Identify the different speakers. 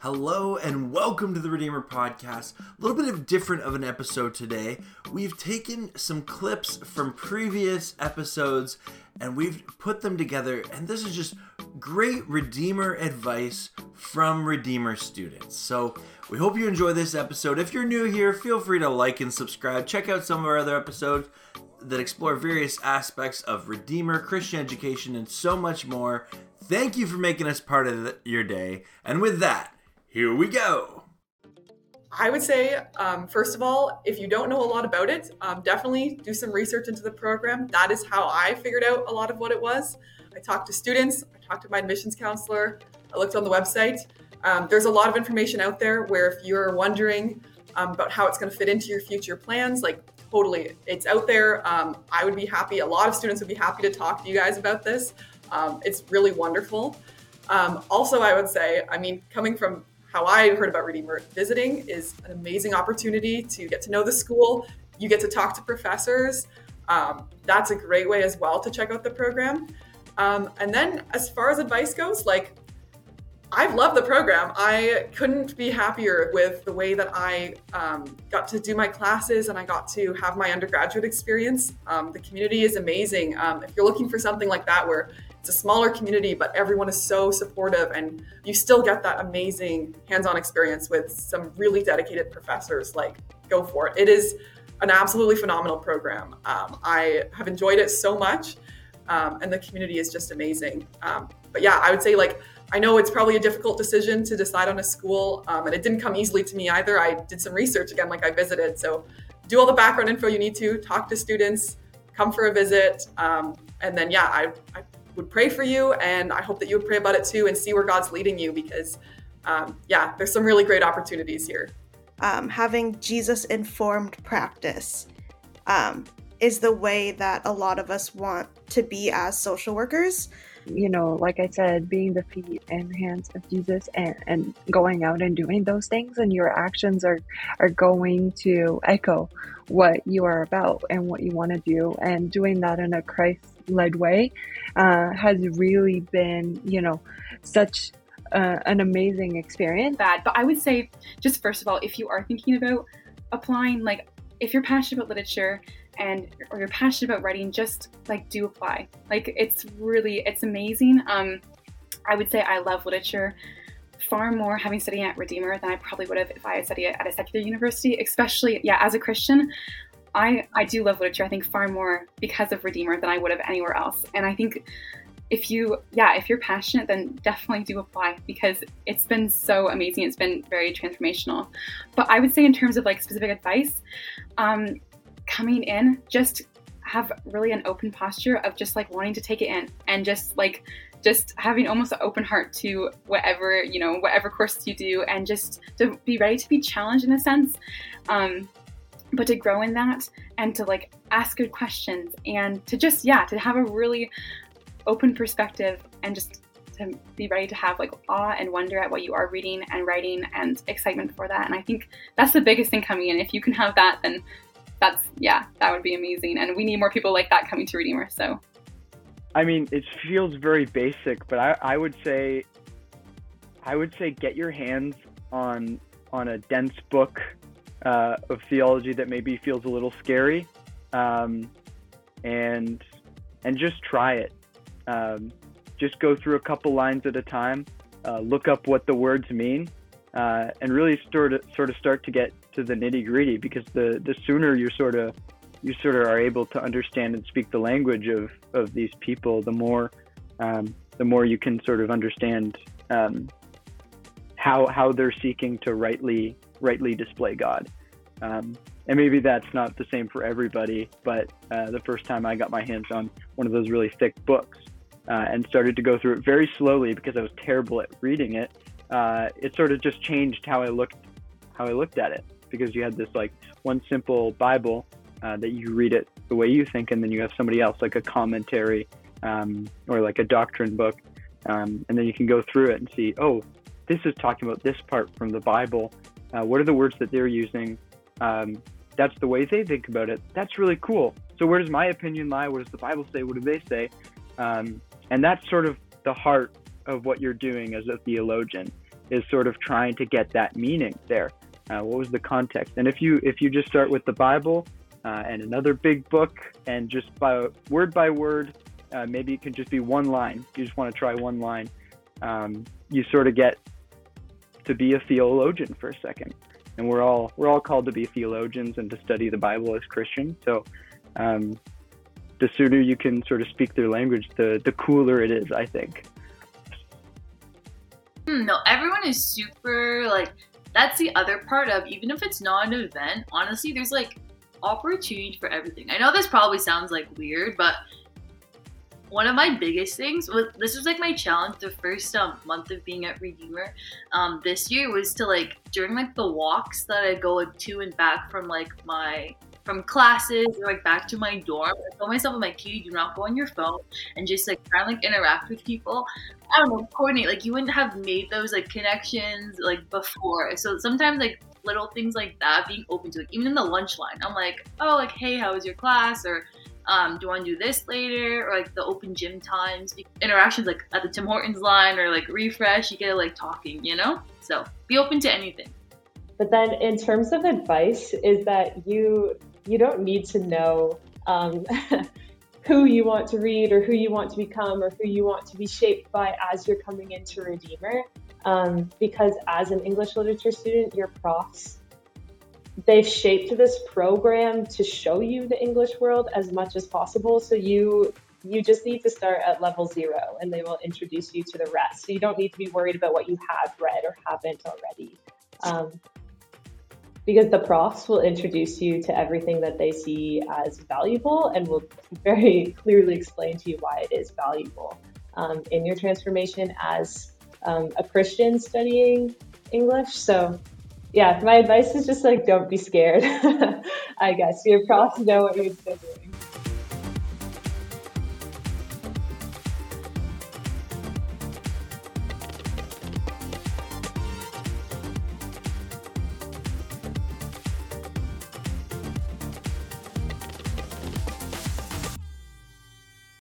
Speaker 1: Hello and welcome to the Redeemer Podcast. A little bit of different of an episode today. We've taken some clips from previous episodes and we've put them together, and this is just great Redeemer advice from Redeemer students. So we hope you enjoy this episode. If you're new here, feel free to like and subscribe. Check out some of our other episodes that explore various aspects of Redeemer, Christian education, and so much more. Thank you for making us part of the, your day. And with that, here we go.
Speaker 2: I would say, um, first of all, if you don't know a lot about it, um, definitely do some research into the program. That is how I figured out a lot of what it was. I talked to students, I talked to my admissions counselor, I looked on the website. Um, there's a lot of information out there where if you're wondering um, about how it's going to fit into your future plans, like totally, it's out there. Um, I would be happy, a lot of students would be happy to talk to you guys about this. Um, it's really wonderful. also, I would say, I mean, coming from how I heard about Redeemer visiting is an amazing opportunity to get to know the school. You get to talk to professors. Um, that's a great way as well to check out the program. Um, and then, as far as advice goes, like I've loved the program. I couldn't be happier with the way that I um, got to do my classes and I got to have my undergraduate experience. Um, the community is amazing. Um, if you're looking for something like that, where it's a smaller community, but everyone is so supportive, and you still get that amazing hands-on experience with some really dedicated professors. Like, go for it. It is an absolutely phenomenal program. Um, I have enjoyed it so much, um, and the community is just amazing. Um, but yeah, I would say like I know it's probably a difficult decision to decide on a school, um, and it didn't come easily to me either. I did some research again, like I visited, so do all the background info you need to, talk to students, come for a visit, um, and then yeah, I, I would pray for you, and I hope that you would pray about it too and see where God's leading you because, um, yeah, there's some really great opportunities here.
Speaker 3: Um, having Jesus informed practice um, is the way that a lot of us want to be as social workers.
Speaker 4: You know, like I said, being the feet and hands of Jesus and, and going out and doing those things, and your actions are, are going to echo what you are about and what you want to do, and doing that in a Christ led way uh, has really been, you know, such uh, an amazing experience.
Speaker 5: Bad, but I would say, just first of all, if you are thinking about applying, like if you're passionate about literature and or you're passionate about writing, just like do apply. Like it's really it's amazing. Um, I would say I love literature far more having studied at Redeemer than I probably would have if I had studied at a secular university, especially yeah as a Christian. I, I do love literature, I think, far more because of Redeemer than I would have anywhere else. And I think if you, yeah, if you're passionate, then definitely do apply because it's been so amazing. It's been very transformational. But I would say, in terms of like specific advice, um, coming in, just have really an open posture of just like wanting to take it in and just like just having almost an open heart to whatever you know whatever course you do and just to be ready to be challenged in a sense um, but to grow in that and to like ask good questions and to just yeah to have a really open perspective and just to be ready to have like awe and wonder at what you are reading and writing and excitement for that. And i think that's the biggest thing coming in. If you can have that then that's yeah that would be amazing and we need more people like that coming to redeemer so
Speaker 6: i mean it feels very basic but i, I would say i would say get your hands on on a dense book uh, of theology that maybe feels a little scary, um, and and just try it. Um, just go through a couple lines at a time, uh, look up what the words mean, uh, and really sort of sort of start to get to the nitty gritty. Because the the sooner you sort of you sort of are able to understand and speak the language of of these people, the more um, the more you can sort of understand um, how how they're seeking to rightly rightly display God. Um, and maybe that's not the same for everybody, but uh, the first time I got my hands on one of those really thick books uh, and started to go through it very slowly because I was terrible at reading it, uh, it sort of just changed how I looked how I looked at it because you had this like one simple Bible uh, that you read it the way you think, and then you have somebody else like a commentary um, or like a doctrine book, um, and then you can go through it and see, oh, this is talking about this part from the Bible. Uh, what are the words that they're using? Um, that's the way they think about it. That's really cool. So where does my opinion lie? What does the Bible say? What do they say? Um, and that's sort of the heart of what you're doing as a theologian is sort of trying to get that meaning there. Uh, what was the context? And if you if you just start with the Bible uh, and another big book and just by word by word, uh, maybe it can just be one line. You just want to try one line. Um, you sort of get to be a theologian for a second, and we're all we're all called to be theologians and to study the Bible as Christians. So. Um, the sooner you can sort of speak their language, the the cooler it is, I think.
Speaker 7: No, everyone is super like that's the other part of even if it's not an event, honestly, there's like opportunity for everything. I know this probably sounds like weird, but one of my biggest things was this was like my challenge the first um, month of being at Redeemer um, this year was to like during like the walks that I go like, to and back from like my from classes or like back to my dorm. I told myself, I'm like, Katie, do not go on your phone and just like try and like interact with people. I don't know, coordinate. Like you wouldn't have made those like connections like before. So sometimes like little things like that, being open to like even in the lunch line. I'm like, oh, like, hey, how was your class? Or um, do you want to do this later? Or like the open gym times, interactions like at the Tim Hortons line or like refresh, you get like talking, you know? So be open to anything.
Speaker 8: But then in terms of advice, is that you you don't need to know um, who you want to read or who you want to become or who you want to be shaped by as you're coming into Redeemer. Um, because as an English literature student, your profs, they've shaped this program to show you the English world as much as possible. So you you just need to start at level zero and they will introduce you to the rest. So you don't need to be worried about what you have read or haven't already. Um, because the profs will introduce you to everything that they see as valuable and will very clearly explain to you why it is valuable um, in your transformation as um, a Christian studying English. So, yeah, my advice is just like don't be scared. I guess your profs know what you're doing.